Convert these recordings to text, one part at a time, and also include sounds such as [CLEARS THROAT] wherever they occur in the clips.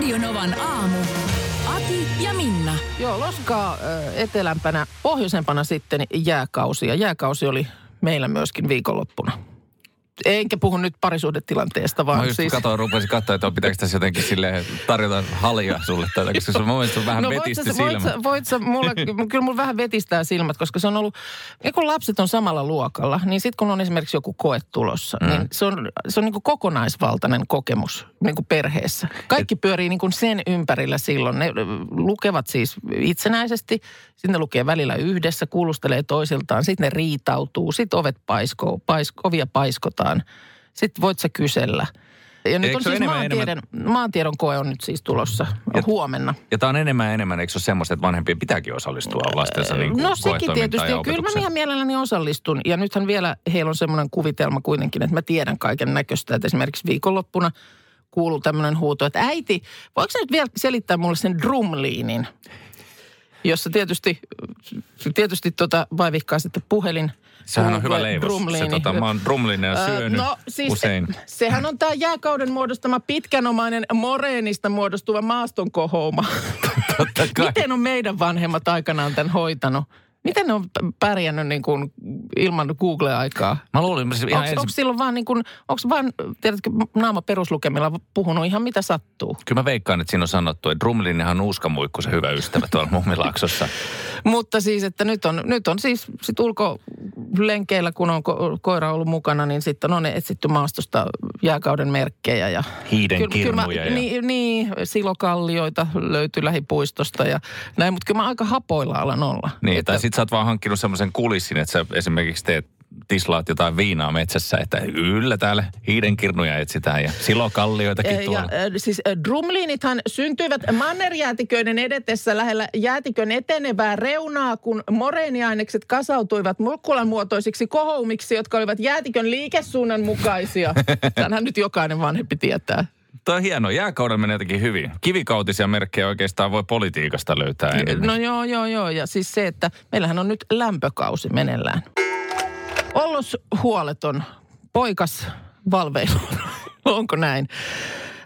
Radionovan aamu. Ati ja Minna. Joo, loskaa etelämpänä, pohjoisempana sitten jääkausi. Ja jääkausi oli meillä myöskin viikonloppuna. Enkä puhu nyt parisuudetilanteesta, vaan Mä just siis... katoin, rupesin katsoa, että pitääkö tässä jotenkin sille tarjota halia sulle tätä, koska se mun mielestä vähän no, voit vetisti sä, voit, silmät. sä, voit sä, mulla, kyllä mulla vähän vetistää silmät, koska se on ollut, ja kun lapset on samalla luokalla, niin sitten kun on esimerkiksi joku koe tulossa, mm. niin se on, se on niin kuin kokonaisvaltainen kokemus niin kuin perheessä. Kaikki pyörii niin kuin sen ympärillä silloin. Ne lukevat siis itsenäisesti, sitten ne lukee välillä yhdessä, kuulustelee toisiltaan, sitten ne riitautuu, sitten ovet paiskoo, paisk, ovia paiskotaan. Sitten voit sä kysellä. Ja nyt Eikö on siis enemmän- maantiedon, maantiedon koe on nyt siis tulossa Ja- huomenna. Ja tämä on enemmän ja enemmän, eikö se ole semmoista, että vanhempien pitääkin osallistua lastensa niin kuin No sekin tietysti. ja kyllä mä ihan mielelläni osallistun. Ja nythän vielä heillä on semmoinen kuvitelma kuitenkin, että mä tiedän kaiken näköistä. Että esimerkiksi viikonloppuna kuuluu tämmöinen huuto, että äiti, voiko sä nyt vielä selittää mulle sen drumliinin? Jossa tietysti, tietysti tota vaivihkaa sitten puhelin. Sehän on hyvä leivos. Se, drumliini. tota, mä oon ja Öö, syönyt no, siis, usein. Sehän on tämä jääkauden muodostama pitkänomainen moreenista muodostuva maastonkohouma. [LAUGHS] Totta kai. Miten on meidän vanhemmat aikanaan tämän hoitanut? Miten ne on pärjännyt niin kuin ilman Google-aikaa? Mä luulin, että ihan Onko ensin, silloin vaan niin kuin, onko vaan, tiedätkö, naama peruslukemilla puhunut ihan mitä sattuu? kyllä mä veikkaan, että siinä on sanottu, että drumlinenhan on Uskamuikku se hyvä ystävä tuolla Mummilaaksossa. Mutta siis, että nyt on, nyt on siis sit ulkolenkeillä, kun on ko- koira ollut mukana, niin sitten on etsitty maastosta jääkauden merkkejä. Ja Hiiden Kyllä- kyllä mä- kirnuja ja- Niin, niin, silokallioita löytyy lähipuistosta ja näin, mutta kyllä mä aika hapoilla alan olla. Niin, Että- tai sit sä oot vaan hankkinut semmoisen kulissin, että sä esimerkiksi teet tislaat jotain viinaa metsässä, että yllä täällä hiidenkirnuja etsitään ja silokallioitakin Ja, tuolla. äh, siis drumliinithan syntyivät mannerjäätiköiden edetessä lähellä jäätikön etenevää reunaa, kun moreeniainekset kasautuivat mulkkulan muotoisiksi kohoumiksi, jotka olivat jäätikön liikesuunnan mukaisia. [LAUGHS] Tänhän nyt jokainen vanhempi tietää. Toi on hieno. Jääkauden menee jotenkin hyvin. Kivikautisia merkkejä oikeastaan voi politiikasta löytää enemmän. No joo, joo, joo. Ja siis se, että meillähän on nyt lämpökausi meneillään. Ollos huoleton, poikas valveilu. [LAUGHS] Onko näin?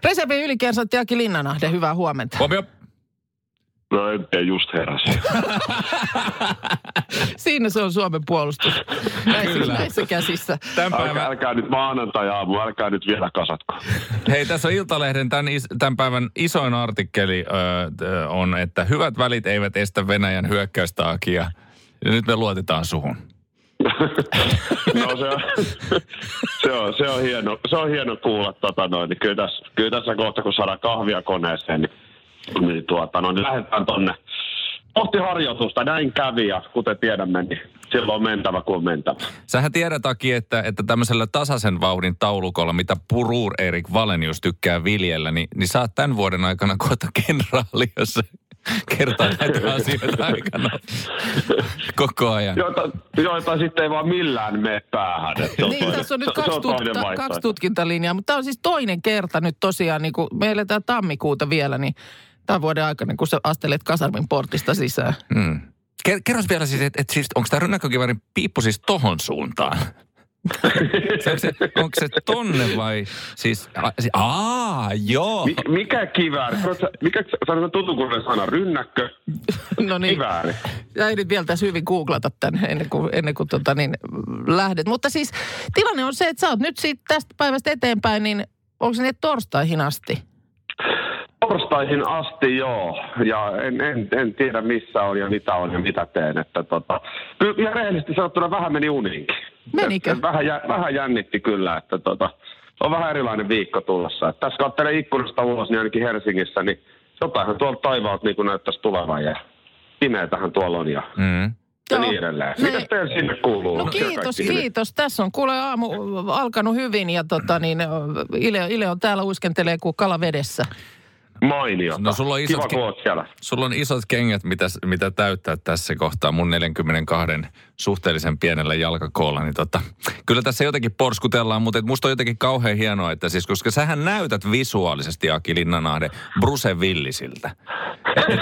Reservin ylikersantti Aki Linnanahde, hyvää huomenta. Huomio. No en just heräsi. [LAUGHS] Siinä se on Suomen puolustus. Näissä, Kyllä. näissä käsissä. Tämän Älkää, päivän, älkää nyt maanantai-aamu, älkää nyt vielä kasatko. [LAUGHS] hei, tässä on Iltalehden tämän, is, tämän päivän isoin artikkeli ö, on, että hyvät välit eivät estä Venäjän hyökkäystä Akia. Ja nyt me luotetaan suhun. [LAUGHS] no se on, se on, se on, hieno, se on hieno kuulla. Tota noin, niin kyllä, tässä, kyllä tässä kohta, kun saadaan kahvia koneeseen, niin, niin, tuota, no, niin lähdetään tonne kohti harjoitusta. Näin kävi ja kuten tiedämme, niin silloin on mentävä kuin on mentävä. Sähän tiedät, Aki, että, että tämmöisellä tasaisen vauhdin taulukolla, mitä Purur Erik Valenius tykkää viljellä, niin, niin oot tämän vuoden aikana kohta kenraali, jos kertaa näitä [LAUGHS] asioita aikana koko ajan. Joita, joita sitten ei vaan millään mene päähän. Niin, toinen- tässä on nyt kaksi, tut- ta- kaksi tutkintalinjaa, mutta tämä on siis toinen kerta nyt tosiaan, niin kun me eletään tammikuuta vielä, niin tämän vuoden aikana, kun sä astelet kasarmin portista sisään. Mm. Ker- kerros vielä siis, että et siis, onko tämä rynnäkkökivarin piippu siis tohon suuntaan? Se, onko, se, onko se tonne vai siis, a, si, aa, joo. Mik, mikä kivääri? Mikä sanotaan tutukuuden sana? Rynnäkkö? No niin, Kivääri. sä ehdit vielä tässä hyvin googlata tämän ennen kuin, ennen kuin tota niin, lähdet. Mutta siis tilanne on se, että sä oot nyt siitä tästä päivästä eteenpäin, niin onko se niin torstaihin asti? Torstaihin asti joo, ja en, en, en tiedä missä on ja mitä on ja mitä teen. Että tota, kyllä ihan rehellisesti sanottuna vähän meni uniinkin. Menikö? Vähän, jä, vähän jännitti kyllä, että tota, on vähän erilainen viikko tulossa. Et tässä katselee ikkunasta ulos, niin ainakin Helsingissä, niin jotainhan tuolta taivaalta niin näyttäisi tulevan ja pimeätähän tuolla on ja, Mm. ja niin edelleen. Me- Mitä teillä sinne kuuluu? No kiitos, kiitos. Tässä on kuule aamu alkanut hyvin ja tota niin, Ile, Ile on täällä uiskentelee kuin kala vedessä. Mainiota. No, sulla on isot Kiva, ke- siellä. Sulla on isot kengät, mitä, mitä täyttää tässä kohtaa mun 42 suhteellisen pienellä jalkakoolla. Niin tota, kyllä tässä jotenkin porskutellaan, mutta et musta on jotenkin kauhean hienoa, että siis, koska sähän näytät visuaalisesti Aki Linnanahde Bruce Willisiltä. Et, et,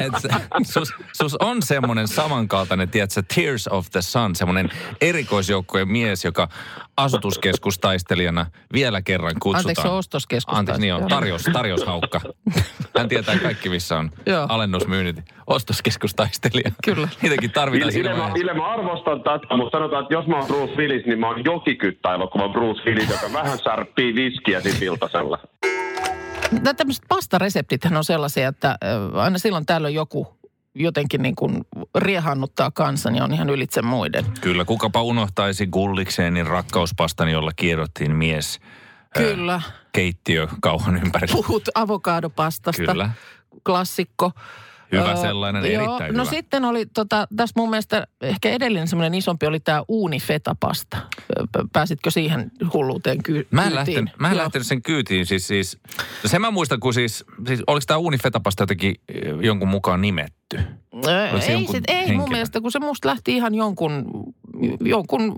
et, et, sus, sus on semmoinen samankaltainen, tiedätkö, Tears of the Sun, semmoinen erikoisjoukkojen mies, joka asutuskeskustaistelijana vielä kerran kutsutaan. Anteeksi, se on ostoskeskustaistelija. Anteeksi, niin on. Tarjous, tarjoushaukka. Hän tietää kaikki, missä on Joo. alennusmyynnit. Ostoskeskustaistelija. Kyllä. Niitäkin tarvitaan siinä Ile, vaiheessa. Ile, mä arvostan tätä, mutta sanotaan, että jos mä oon Bruce Willis, niin mä oon jokikyttä-elokuva Bruce Willis, joka vähän särppii viskiä siltasella. Nämä tämmöiset pastareseptithän on sellaisia, että aina silloin tällöin joku jotenkin niin kuin riehannuttaa kansan ja on ihan ylitse muiden. Kyllä, kukapa unohtaisi Gullikseenin rakkauspastan, jolla kiedottiin mies Kyllä. keittiö kauhan ympärillä. Puhut avokaadopastasta. Kyllä. Klassikko. Hyvä Öö, sellainen, joo, erittäin No hyvä. sitten oli, tota, tässä mun mielestä ehkä edellinen semmoinen isompi oli tämä uunifetapasta. Pääsitkö siihen hulluuteen ky- Mä en, kyytiin? lähtenyt, mä en Joo. lähtenyt sen kyytiin, siis, siis sen mä muistan, kun siis, siis oliko tämä uunifetapasta jotenkin jonkun mukaan nimetty? Ö, Oliko se ei, sit, ei mun mielestä, kun se musta lähti ihan jonkun, jonkun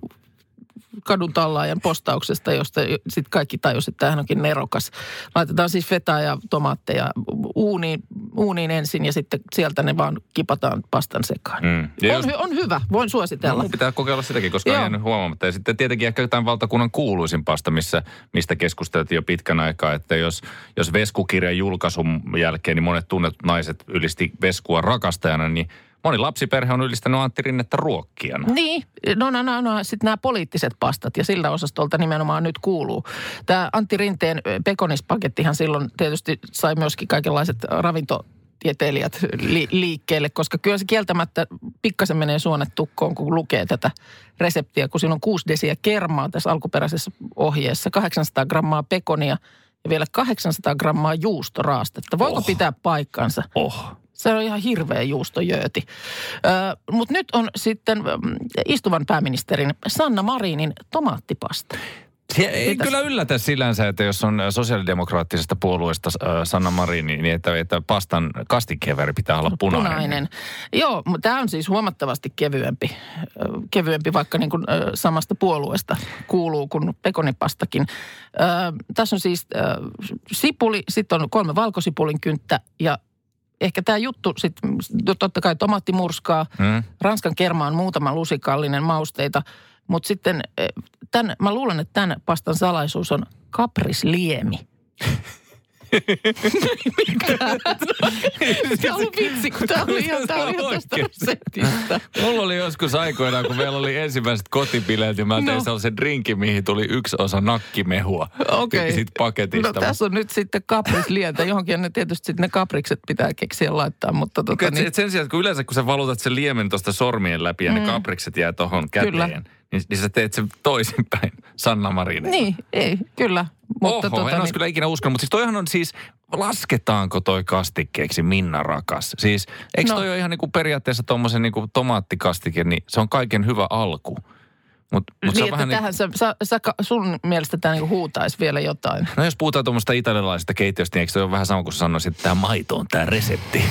kadun tallaajan postauksesta, josta sitten kaikki tajusivat, että tämähän onkin nerokas. Laitetaan siis fetaa ja tomaatteja uuniin, uuniin ensin ja sitten sieltä ne vaan kipataan pastan sekaan. Mm. Ja On, jos- hy- on hyvä, voin No, suositella. mun pitää kokeilla sitäkin, koska on Joo. jäänyt huomaamatta. Ja sitten tietenkin ehkä jotain valtakunnan kuuluisin pasta, missä, mistä keskusteltiin jo pitkän aikaa, että jos, jos Veskukirjan julkaisun jälkeen niin monet tunnetut naiset ylisti Veskua rakastajana, niin moni lapsiperhe on ylistänyt Antti Rinnettä ruokkijana. Niin, no, no, no, no sitten nämä poliittiset pastat ja sillä osastolta nimenomaan nyt kuuluu. Tämä Antti Rinteen pekonispakettihan silloin tietysti sai myöskin kaikenlaiset ravintotieteilijät li- liikkeelle, koska kyllä se kieltämättä pikkasen menee suonet tukkoon, kun lukee tätä reseptiä, kun siinä on 6 desiä kermaa tässä alkuperäisessä ohjeessa, 800 grammaa pekonia ja vielä 800 grammaa juustoraastetta. Voiko Oh. pitää paikkansa? Oh. Se on ihan hirveä juustojööti. Mutta nyt on sitten mm, istuvan pääministerin Sanna Marinin tomaattipasta. Se ei Mitäs? kyllä yllätä sillänsä, että jos on sosiaalidemokraattisesta puolueesta äh, Sanna Marin, niin että, että pastan kastikkeveri pitää olla punainen. Punainen. Joo, tämä on siis huomattavasti kevyempi, ö, kevyempi vaikka niin kuin, samasta puolueesta kuuluu kuin pekonipastakin. Tässä on siis sipuli, sitten on kolme valkosipulin kynttä ja ehkä tämä juttu sitten, totta kai tomaattimurskaa, Mm. Ranskan kerma on muutama lusikallinen mausteita, mutta sitten eh, tämän, mä luulen, että tämän pastan salaisuus on kaprisliemi. [LAUGHS] Tämä on vitsi, kun tämä oli ihan, tää oli ihan tästä reseptistä. Mulla oli joskus aikoinaan, kun meillä oli ensimmäiset kotibileet, niin mä tein No. sellaisen drinkin, mihin tuli yksi osa nakkimehua. Okei. Siitä paketista. No tässä on nyt sitten kaprislientä. Johonkin ne tietysti sitten ne kaprikset pitää keksiä laittaa, mutta tota, Niin, sen sijaan, että kun yleensä kun sä valutat sen liemen tuosta sormien läpi ja mm. ne kaprikset jää tuohon käteen, Kyllä. Niin, niin sä teet sen toisinpäin Sanna Marin. niin, ei, kyllä. Mutta Oho, en tota, olisi niin, kyllä ikinä uskonut, mutta siis toihan on siis, lasketaanko toi kastikkeeksi Minna rakas? Siis, eikö No. toi ole ihan niin kuin periaatteessa tuommoisen niin kuin tomaattikastike, niin se on kaiken hyvä alku. Mutta mut se niin, on että vähän niin, tähän sä, sä, sä, sun mielestä tämä niinku huutaisi vielä jotain. No jos puhutaan tuommoista italialaisesta keittiöstä, niin eikö se ole vähän sama kuin sä sanoisit, että tämä maito on tämä resepti?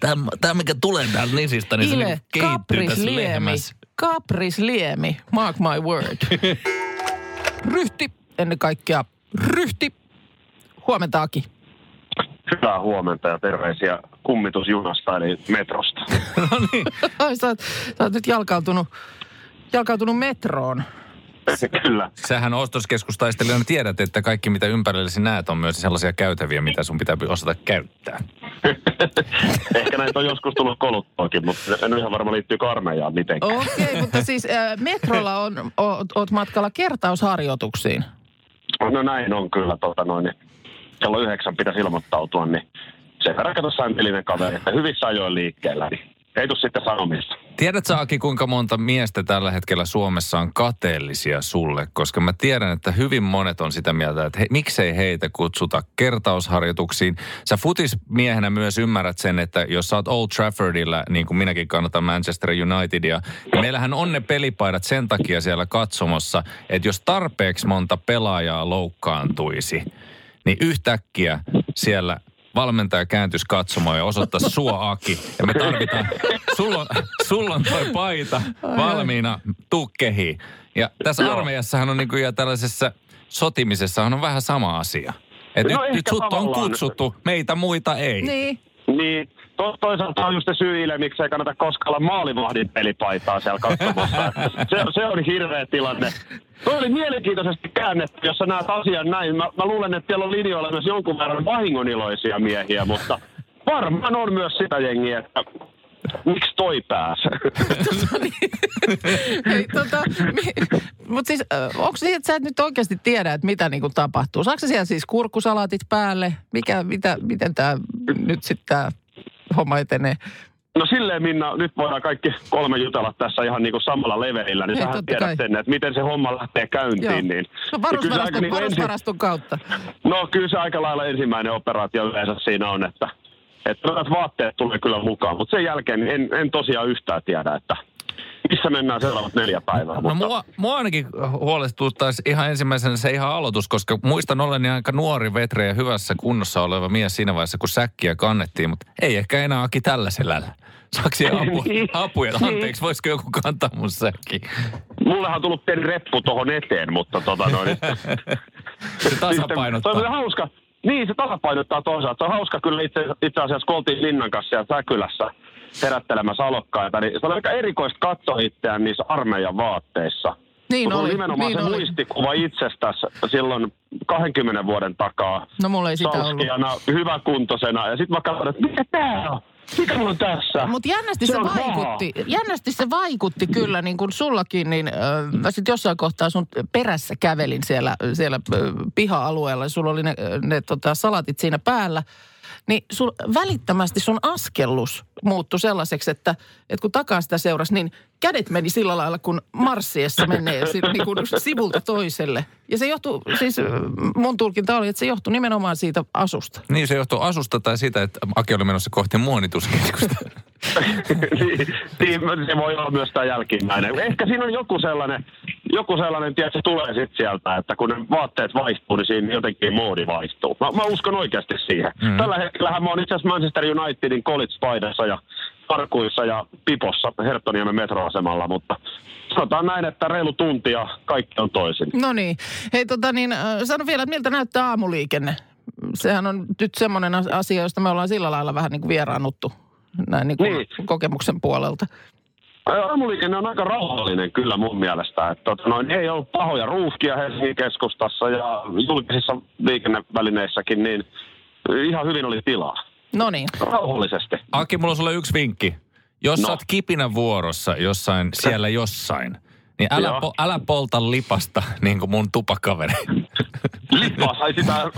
[LAUGHS] tämä, mikä tulee täältä nisistä, niin se Ile, niinku kehittyy tässä lehmässä. Kaprisliemi, mark my word. [LAUGHS] Ryhti, ennen kaikkea ryhti. Huomenta Aki. Hyvää huomenta ja terveisiä kummitusjunasta eli metrosta. [LAUGHS] no niin. Sä, oot, sä oot nyt jalkautunut, jalkautunut metroon. Kyllä. Sähän ostoskeskustaistelijana tiedät, että kaikki mitä ympärillesi näet on myös sellaisia käytäviä, mitä sun pitää osata käyttää. [LAUGHS] Ehkä näitä on joskus tullut koluttuakin, mutta en ihan varma liittyy karmeijaan mitenkään. Okei, okay, mutta siis äh, metrolla on, oot, oot matkalla kertausharjoituksiin. No näin on kyllä. Tota noin, niin kello yhdeksän pitäisi ilmoittautua, niin sen verran kato säntillinen kaveri, että hyvissä ajoin liikkeellä, niin ei tule sitten sanomista. Tiedätkö Aki, kuinka monta miestä tällä hetkellä Suomessa on kateellisia sulle? Koska mä tiedän, että hyvin monet on sitä mieltä, että he, miksei heitä kutsuta kertausharjoituksiin. Sä futismiehenä myös ymmärrät sen, että jos sä oot Old Traffordilla, niin kuin minäkin kannatan Manchester Unitedia, niin meillähän on ne pelipaidat sen takia siellä katsomossa, että jos tarpeeksi monta pelaajaa loukkaantuisi, niin yhtäkkiä siellä valmentaja kääntyisi katsomaan ja osoittaisi sua Aki. Ja me tarvitaan, sulla on, sulla on toi paita valmiina, tuu kehiin. Ja tässä Joo. armeijassahan on niin kuin ja tällaisessa sotimisessahan on vähän sama asia. Et No nyt, nyt sut on kutsuttu, meitä muita ei. Niin. Niin, to, toisaalta on just se syy, Ile, miksi ei kannata koskaan olla maalivahdin pelipaitaa siellä katsomossa. Että se, se on hirveä tilanne. Tuo oli mielenkiintoisesti käännetty, jos sä näet asian näin. Mä, mä luulen, että siellä on linjoilla myös jonkun verran vahingoniloisia miehiä, mutta varmaan on myös sitä jengiä, että miksi toi pääsee? Hei, tota, mutta siis, onko niin, että sä et nyt oikeasti tiedä, että mitä niinku tapahtuu? Saatko sä siellä siis kurkkusalaatit päälle? Mikä, mitä, miten tämä nyt sitten homma etenee? No silleen Minna, nyt voidaan kaikki kolme jutella tässä ihan niin kuin samalla levelillä, niin Hei, sähän tiedät kai. sen, että miten se homma lähtee käyntiin. Joo. Niin, No niin varusvaraston, niin varusvaraston kautta. No kyllä se aika lailla ensimmäinen operaatio yleensä siinä on, että, että vaatteet tulee kyllä mukaan, mutta sen jälkeen en, en tosiaan yhtään tiedä, että missä mennään seuraavat neljä päivää. No mutta, mua, mua ainakin huolestuttaisi ihan ensimmäisenä se ihan aloitus, koska muistan oleni aika nuori, vetre ja hyvässä kunnossa oleva mies siinä vaiheessa, kun säkkiä kannettiin, mutta ei ehkä enää Aki tällä selällä. Saako siihen [LAUGHS] apu, Niin. apuja? Anteeksi, voisiko joku kantaa mun säkki? Mullehan on tullut pieni reppu tuohon eteen, mutta tota noin. [LAUGHS] Se tasapainottaa. Sitten, se on hauska. Niin, se tasapainottaa toisaalta. Se on hauska kyllä itse, itse asiassa, kun oltiin Linnan kanssa siellä Säkylässä herättelemässä alokkaita, niin se oli aika erikoista katsoa itseään niissä armeijan vaatteissa. Niin sulla oli, nimenomaan niin se oli. muistikuva itsestäsi silloin 20 vuoden takaa. No mulla ei sitä ollut. Salskiana, hyväkuntoisena. Ja sitten mä katson, että mikä tää on? Mikä mulla on tässä? Mutta jännästi se, Se vaikutti, jännästi se vaikutti kyllä niin kuin sullakin, niin äh, mä sitten jossain kohtaa sun perässä kävelin siellä, siellä äh, piha-alueella ja sulla oli ne, ne tota, salatit siinä päällä. Niin sul, välittömästi sun askellus muuttui sellaiseksi, että, että kun takaa sitä seurasi, niin kädet meni sillä lailla, kun marssiessa menee [LAUGHS] niin kuin sivulta toiselle. Ja se johtuu, siis äh, mun tulkinta oli, että se johtui nimenomaan siitä asusta. Niin se johtuu asusta tai siitä, että Aki oli menossa kohti muonituskeskusta. [LAUGHS] niin, niin, se voi olla myös tämä jälkimmäinen. Ehkä siinä on joku sellainen, joku sellainen, tiedät, se tulee sitten sieltä, että kun ne vaatteet vaihtuu, niin siinä jotenkin moodi vaihtuu. Mä, mä uskon oikeasti siihen. Mm. Tällä hetkellähän mä oon itse asiassa Manchester Unitedin college-paidassa ja parkuissa ja pipossa Herttoniemen metroasemalla, mutta sanotaan näin, että reilu tunti ja kaikki on toisin. No niin. Hei tota niin, äh, sano vielä, että miltä näyttää aamuliikenne? Sehän on nyt semmoinen as- asia, josta me ollaan sillä lailla vähän niin kuin vieraannuttu näin niin kuin Niin. kokemuksen puolelta. Aamuliikenne on aika rauhallinen kyllä mun mielestä. Että, tota, noin, ei ole pahoja ruuhkia Helsingin keskustassa ja julkisissa liikennevälineissäkin, niin ihan hyvin oli tilaa. No niin. Rauhallisesti. Aki, mulla on sulle yksi vinkki. Jos no. No. sä oot kipinä vuorossa jossain, siellä jossain, niin älä, Joo. po, älä polta lipasta niin kuin mun tupakaveri. [LAUGHS] Lipas, ai sitä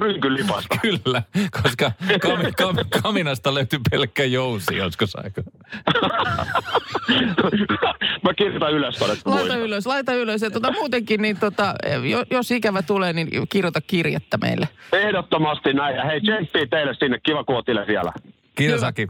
rynkyn lipasta. Kyllä, koska kam, kam, kaminasta löytyy pelkkä jousi joskus aika. Mä kirjoitan ylös tuonne, Laita muistan. ylös, laita ylös. Ja tota, muutenkin, niin tota, jo- jos ikävä tulee, niin kirjoita kirjettä meille. Ehdottomasti näin. Ja hei, tsemppiä teille sinne. Kiva kuotille vielä. Kiitos. Aki.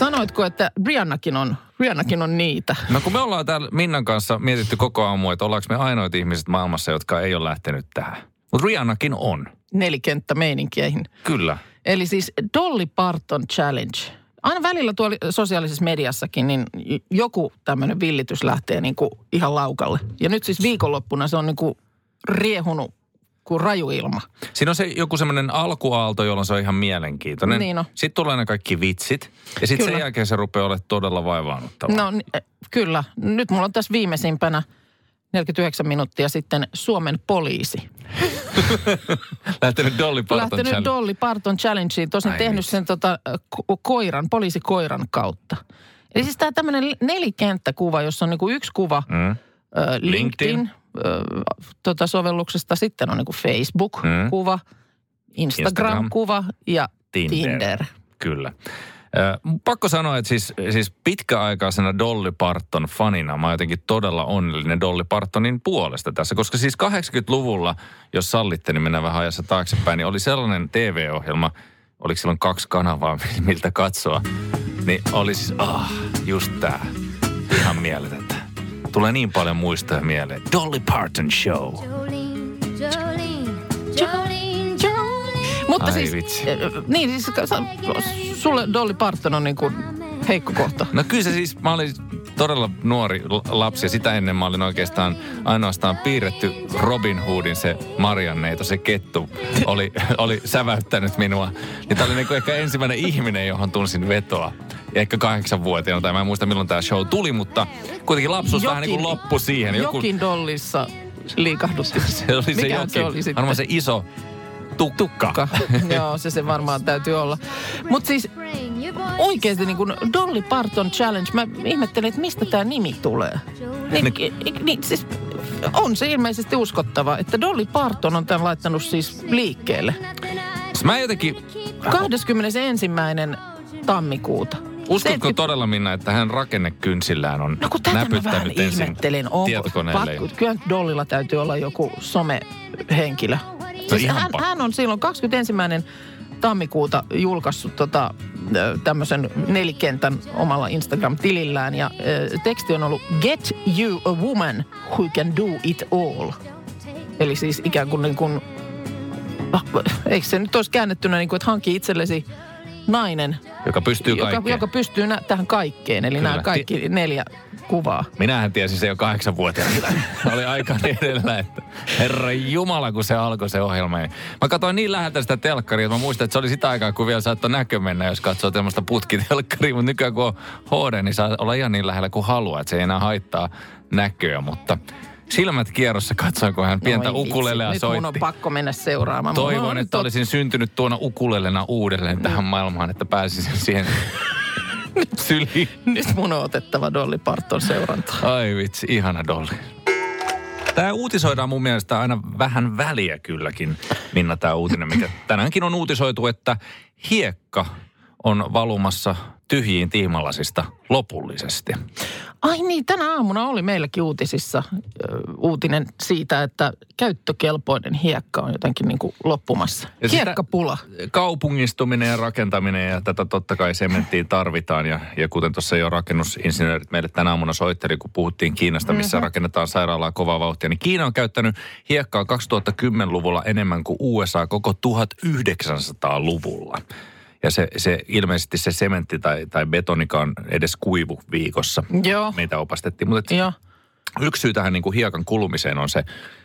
Sanoitko, että Rihannakin on, Rihannakin on niitä? No kun me ollaan täällä Minnan kanssa mietitty koko aamu, että ollaanko me ainoat ihmiset maailmassa, jotka ei ole lähtenyt tähän. Mutta Rihannakin on. Nelikenttä meininkeihin. Kyllä. Eli siis Dolly Parton Challenge. Aina välillä tuolla sosiaalisessa mediassakin, niin joku tämmöinen villitys lähtee niin kuin ihan laukalle. Ja nyt siis viikonloppuna se on niin kuin riehunut kuin rajuilma. Siinä on se joku semmoinen alkuaalto, jolloin se on ihan mielenkiintoinen. Niin on. Sitten tulee ne kaikki vitsit. Ja sitten sen jälkeen se rupeaa olemaan todella vaivaannuttavaa. No ni- äh, kyllä. Nyt mulla on tässä viimeisimpänä 49 minuuttia sitten Suomen poliisi. [LAUGHS] Lähtenyt Dolly Parton Lähtenyt challenge. Dolly Parton Challengeen, tosin Ai tehnyt vitsi. sen tota, ko- koiran, poliisikoiran kautta. Eli siis tämä tämmöinen nelikenttäkuva, jossa on niinku yksi kuva Mm. LinkedIn, LinkedIn. Ö, tota sovelluksesta, sitten on niinku Facebook-kuva, Instagram. Instagram-kuva ja Tinder. Tinder. Kyllä. Pakko sanoa, että siis, siis pitkäaikaisena Dolly Parton fanina mä oon jotenkin todella onnellinen Dolly Partonin puolesta tässä, koska siis 80-luvulla, jos sallitte, niin mennään vähän ajassa taaksepäin, niin oli sellainen TV-ohjelma, oliko silloin kaksi kanavaa, [LAUGHS] miltä katsoa, niin oli siis, ah, just tää, ihan mieletöntä. Tulee niin paljon muistoja mieleen. Dolly Parton Show. Jolene, Jolene, Jolene. Mutta Ai siis, vitsi. äh, niin siis sa- sulle Dolly Parton on niin kuin heikko kohta. No kyllä se siis, mä olin todella nuori lapsi ja sitä ennen mä olin oikeastaan ainoastaan piirretty Robin Hoodin se Marianneito, se kettu oli, [LAUGHS] oli säväyttänyt minua. Ja tämä oli niinku ehkä ensimmäinen ihminen, johon tunsin vetoa. Ehkä kahdeksanvuotiaana, tai mä en muista milloin tämä show tuli, mutta kuitenkin lapsuus vähän niin kuin loppui siihen. Joku, Jokin Dollissa liikahdutti. [LAUGHS] se oli se Mikähän jokin, se oli sitten? varmaan se iso tukka. Tukka. [LAUGHS] Joo, se se varmaan täytyy olla. Mutta siis oikeasti niin kuin Dolly Parton Challenge, mä ihmettelin, että mistä tämä nimi tulee. Niin, niin, siis on se ilmeisesti uskottava, että Dolly Parton on tämän laittanut siis liikkeelle. Mä jotenkin, 21. tammikuuta. Uskotko 70 todella Minna, että hän rakennekynsillään on No kun tätä mä vähän näpyttänyt ensin ihmettelin. Onko, tietokoneelle? pakko, kyllä Dollilla täytyy olla joku somehenkilö. Siis ihan hän, hän on silloin 21. tammikuuta julkaissut tota, tämmöisen nelikentän omalla Instagram-tilillään. Ja ö, teksti on ollut Get you a woman who can do it all. Eli siis ikään kuin niin kuin, ah, eikö se nyt olisi käännettynä niin kuin, että hanki itsellesi nainen, Joka pystyy joka, kaikkeen. joka pystyy nä- tähän kaikkeen. Eli Kyllä. nämä kaikki neljä kuvaa. Minähän tiesin se jo kahdeksanvuotiaana. [LAUGHS] Oli aika edellä, että herra Jumala, kun se alkoi se ohjelma. Mä katsoin niin läheltä sitä telkkaria, että mä muistan, että se oli sitä aikaa, kun vielä saattoi näkö mennä, jos katsoo tämmöistä putkitelkkaria. Mutta nykyään kun on HD, niin saa olla ihan niin lähellä kuin haluaa, että se ei enää haittaa näköä. Mutta silmät kierrossa katsoin, kun hän pientä Oi vitsi, ukulelea Nyt mun on soitti. pakko mennä seuraamaan. Toivon, on että tot- olisin syntynyt tuona ukulelena uudelleen tähän maailmaan, että pääsisin [LAUGHS] siihen syliin. Nyt mun on otettava Dolly Parton seurantaan. Ai vitsi, ihana Dolly. Tämä uutisoidaan mun mielestä aina vähän väliä kylläkin, Minna, tämä uutinen, mikä tänäänkin on uutisoitu, että hiekka on valumassa tyhjiin tiimalasista lopullisesti. Ai niin, tänä aamuna oli meilläkin uutisissa ö, uutinen siitä, että käyttökelpoinen hiekka on jotenkin niin kuin loppumassa. Ja Hiekkapula. Kaupungistuminen ja rakentaminen ja tätä totta kai sementtiin tarvitaan. Ja, ja kuten tuossa jo rakennusinsinöörit meille tänä aamuna soitteli, kun puhuttiin Kiinasta, missä mm-hmm. rakennetaan sairaalaa kovaa vauhtia, niin Kiina on käyttänyt hiekkaa 2010-luvulla enemmän kuin USA koko 1900-luvulla. Ja se, se ilmeisesti se sementti tai, tai betonikaan edes kuivu viikossa. Joo. Meitä opastettiin. Mutta Joo. yksi syy tähän niin kuin hiekan kulumiseen on se,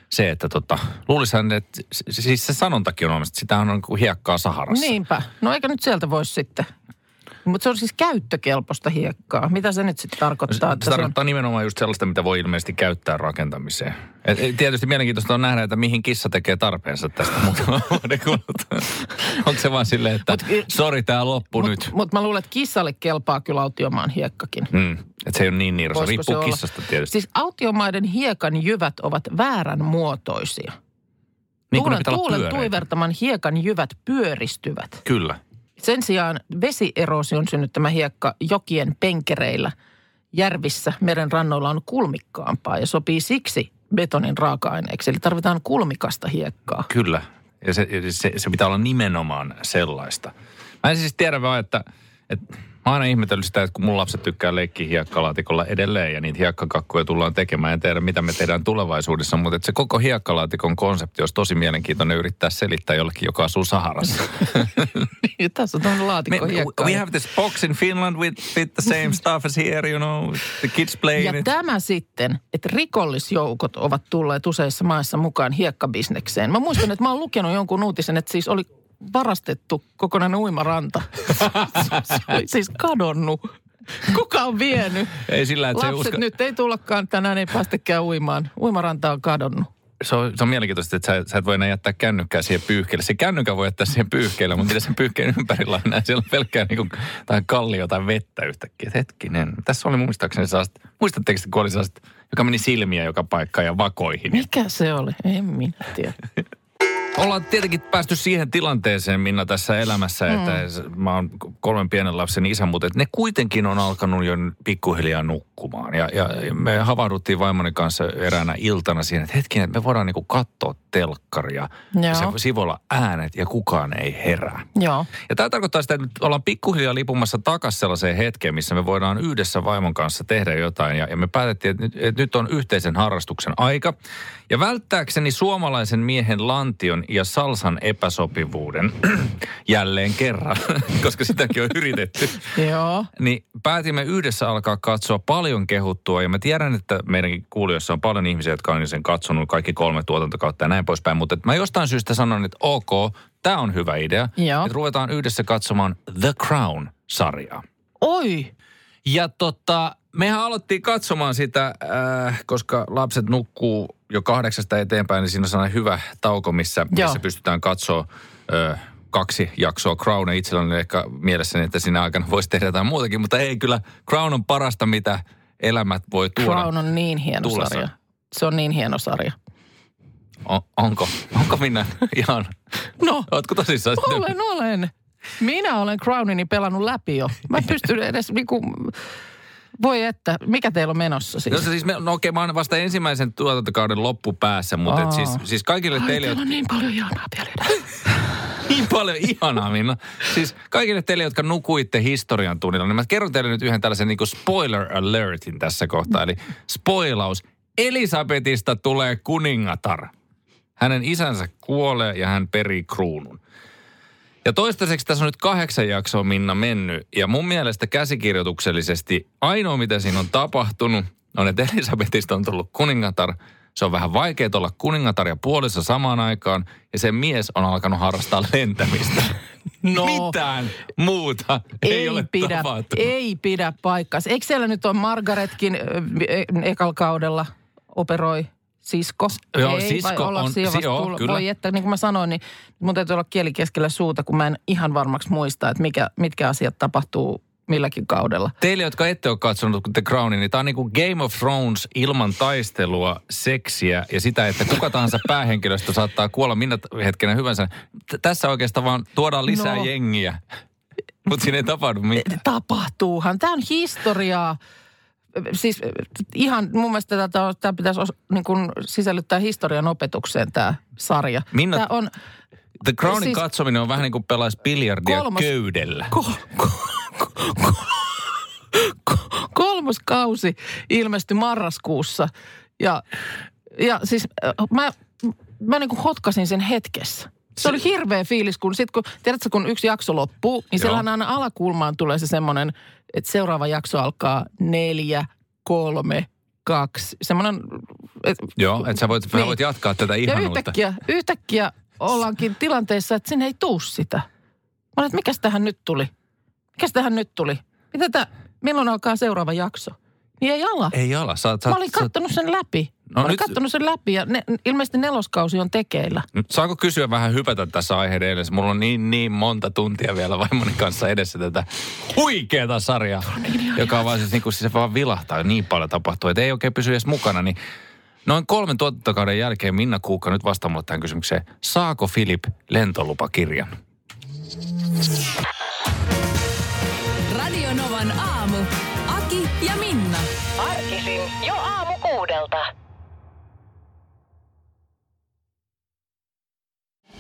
se että tota, luulisin, että siis se sanontakin on olemassa, että sitä on niin kuin hiekkaa Saharassa. Niinpä. No eikä nyt sieltä voisi sitten. Mutta se on siis käyttökelpoista hiekkaa. Mitä se nyt sitten tarkoittaa? Se että se on- tarkoittaa nimenomaan just sellaista, mitä voi ilmeisesti käyttää rakentamiseen. Et, et, tietysti mielenkiintoista on nähdä, että mihin kissa tekee tarpeensa tästä muutaman [LAUGHS] vuoden kuluttua. Onko se vaan silleen, että Mut- sori, tämä loppu Mut- nyt. Mutta mä luulen, että kissalle kelpaa kyllä autiomaan hiekkakin. Mm, että se ei ole niin niira. Se Voisiko riippuu olla? kissasta tietysti. Siis autiomaiden hiekan jyvät ovat väärän muotoisia. niin tuulen olla tuulen tuivertaman hiekan jyvät pyöristyvät. Kyllä. Sen sijaan vesierosion synnyttämä hiekka jokien penkereillä järvissä meren rannoilla on kulmikkaampaa ja sopii siksi betonin raaka-aineeksi. Eli tarvitaan kulmikasta hiekkaa. Kyllä. Ja se, se, se pitää olla nimenomaan sellaista. Mä en siis tiedä vaan, että, että mä oon aina ihmetellyt sitä, että kun mun lapset tykkää leikkiä hiekkalaatikolla edelleen ja niitä hiekkakakkuja tullaan tekemään. En tiedä, mitä me tehdään tulevaisuudessa, mutta se koko hiekkalaatikon konsepti olisi tosi mielenkiintoinen yrittää selittää jollekin, joka asuu Saharassa. Ja [LAUGHS] tässä on tämmöinen laatikko hiekkaa. we have this box in Finland with, with the same stuff as here, you know, the kids play Ja it. tämä sitten, että rikollisjoukot ovat tulleet useissa maissa mukaan hiekkabisnekseen. Mä muistan, että mä oon lukenut jonkun uutisen, että siis oli varastettu kokonainen uimaranta. se [LAUGHS] oli siis kadonnut. Kuka on vienyt? Ei sillä, että se ei Lapset usko... nyt ei tullakaan, tänään ei päästäkään uimaan. Uimaranta on kadonnut. se on, se on mielenkiintoista, että sä, sä et voi enää jättää kännykkää siihen pyyhkeelle. Se kännykkä voi jättää siihen pyyhkeelle, mutta mitä sen pyyhkeen ympärillä on, siellä on pelkkää niin tai kallio tai vettä yhtäkkiä. Et hetkinen, tässä oli muistaakseni sellaista, muistatteko te, kun oli sellaista, joka meni silmiä joka paikkaan ja vakoihin. Mikä se oli? En minä tiedä. [LAUGHS] Ollaan tietenkin päästy siihen tilanteeseen, Minna, tässä elämässä, Mm. että s- mä oon kolmen pienen lapsen isä, mutta että ne kuitenkin on alkanut jo pikkuhiljaa nukkumaan. Ja, ja me havahduttiin vaimoni kanssa eräänä iltana siihen, että hetkinen, että me voidaan niinku katsoa telkkaria. Ja Joo. se sivulla äänet ja kukaan ei herää. Joo. Ja tämä tarkoittaa sitä, että ollaan pikkuhiljaa lipumassa takaisin sellaiseen hetkeen, missä me voidaan yhdessä vaimon kanssa tehdä jotain. Ja, ja me päätettiin, että nyt, että nyt on yhteisen harrastuksen aika. Ja välttääkseni suomalaisen miehen lantion ja salsan epäsopivuuden [CLEARS THROAT] jälleen kerran, [LAUGHS] koska sitäkin on yritetty. [LAUGHS] Joo. Niin päätimme yhdessä alkaa katsoa paljon kehuttua ja mä tiedän, että meidänkin kuulijoissa on paljon ihmisiä, jotka on sen katsonut kaikki kolme tuotantokautta ja näin poispäin, mutta mä jostain syystä sanon, että ok, tämä on hyvä idea. Joo. Että ruvetaan yhdessä katsomaan The Crown-sarjaa. Oi, Ja tota, mehän aloittiin katsomaan sitä, äh, koska lapset nukkuu jo kahdeksasta eteenpäin, niin siinä on sellainen hyvä tauko, missä, Joo. missä pystytään katsoa äh, kaksi jaksoa Crown. Itselläni oli ehkä mielessäni, että siinä aikana voisi tehdä jotain muutakin, mutta ei kyllä. Crown on parasta, mitä elämät voi tuoda. Crown on niin hieno tullessaan. sarja. Se on niin hieno sarja. On, onko? Onko minä [LAUGHS] ihan... No, Ootko tosissaan? olen, olen. Minä olen Crownini pelannut läpi jo. Mä pystyn edes niinku... Voi että, mikä teillä on menossa siis? No, se siis me, no okei, mä oon vasta ensimmäisen tuotantokauden loppupäässä, mutta et Aa. siis, siis kaikille Ai, teille, teillä on niin paljon ihanaa vielä [LAUGHS] niin paljon ihanaa, Minna. Siis kaikille teille, jotka nukuitte historian tunnilla, niin mä kerron teille nyt yhden tällaisen niin kuin spoiler alertin tässä kohtaa. Eli spoilaus. Elisabetista tulee kuningatar. Hänen isänsä kuolee ja hän perii kruunun. Ja toistaiseksi tässä on nyt kahdeksan jaksoa Minna mennyt. Ja mun mielestä käsikirjoituksellisesti ainoa mitä siinä on tapahtunut on, että Elisabetista on tullut kuningatar. Se on vähän vaikea olla kuningatar ja puolissa samaan aikaan. Ja se mies on alkanut harrastaa lentämistä. [LAUGHS] No. Mitään muuta ei, ei, ole pidä, tapahtunut. ei pidä paikkaansa. Eikö siellä nyt on Margaretkin e- ekalla kaudella operoi sisko? Joo, ei, sisko vai on- si- joo, tullut? kyllä. Voi että, niin kuin mä sanoin, niin mun täytyy olla kieli keskellä suuta, kun mä en ihan varmaksi muista, että mikä, mitkä asiat tapahtuu milläkin kaudella. Teille, jotka ette ole katsonut The Crownin, niin tämä on niin kuin Game of Thrones ilman taistelua, seksiä ja sitä, että kuka tahansa [LAUGHS] päähenkilöstö saattaa kuolla minä hetkenä hyvänsä. T- tässä oikeastaan vaan tuodaan lisää No. jengiä, mutta siinä ei tapahdu mitään. Tapahtuuhan. Tämä on historiaa. Siis ihan mun mielestä tätä, tämä pitäisi os, niin kuin sisällyttää historian opetukseen tämä sarja. Minna- Tämä on The Crownin Siis- katsominen on vähän niin kuin pelaisi biljardia Kolmas- köydellä. ko, ko, ko, ko, ko, kolmas kausi ilmestyi marraskuussa. Ja, ja siis mä, mä niin kuin hotkasin sen hetkessä. Se oli hirveä fiilis, kun sit kun, tiedätkö, kun yksi jakso loppuu, niin siellähän aina alakulmaan tulee se semmoinen, että seuraava jakso alkaa neljä, kolme, kaksi. Semmoinen, et, Joo, että sä voit, niin. Voit jatkaa tätä ja ihanuutta. yhtäkkiä, yhtäkkiä ollaankin tilanteessa, että sinne ei tuu sitä. Mä olin, että mikäs tähän nyt tuli? Mikäs tähän nyt tuli? Mitä tää, milloin alkaa seuraava jakso? Niin ei ala. Ei ala. Sä, sä, Mä olin sä, kattonut sen läpi. No Mä olin nyt- kattonut sen läpi ja ne, ilmeisesti neloskausi on tekeillä. Nyt saako kysyä vähän hypätä tässä aiheiden edessä? Mulla on niin, niin monta tuntia vielä vaimoni kanssa edessä tätä huikeata sarjaa, joka on vaan siis, niin kuin, siis se vaan vilahtaa niin paljon tapahtuu, että ei oikein pysy edes mukana. Niin noin kolmen tuotantokauden jälkeen Minna Kuukka nyt vastaa mulle tähän kysymykseen. Saako Filip lentolupakirjan?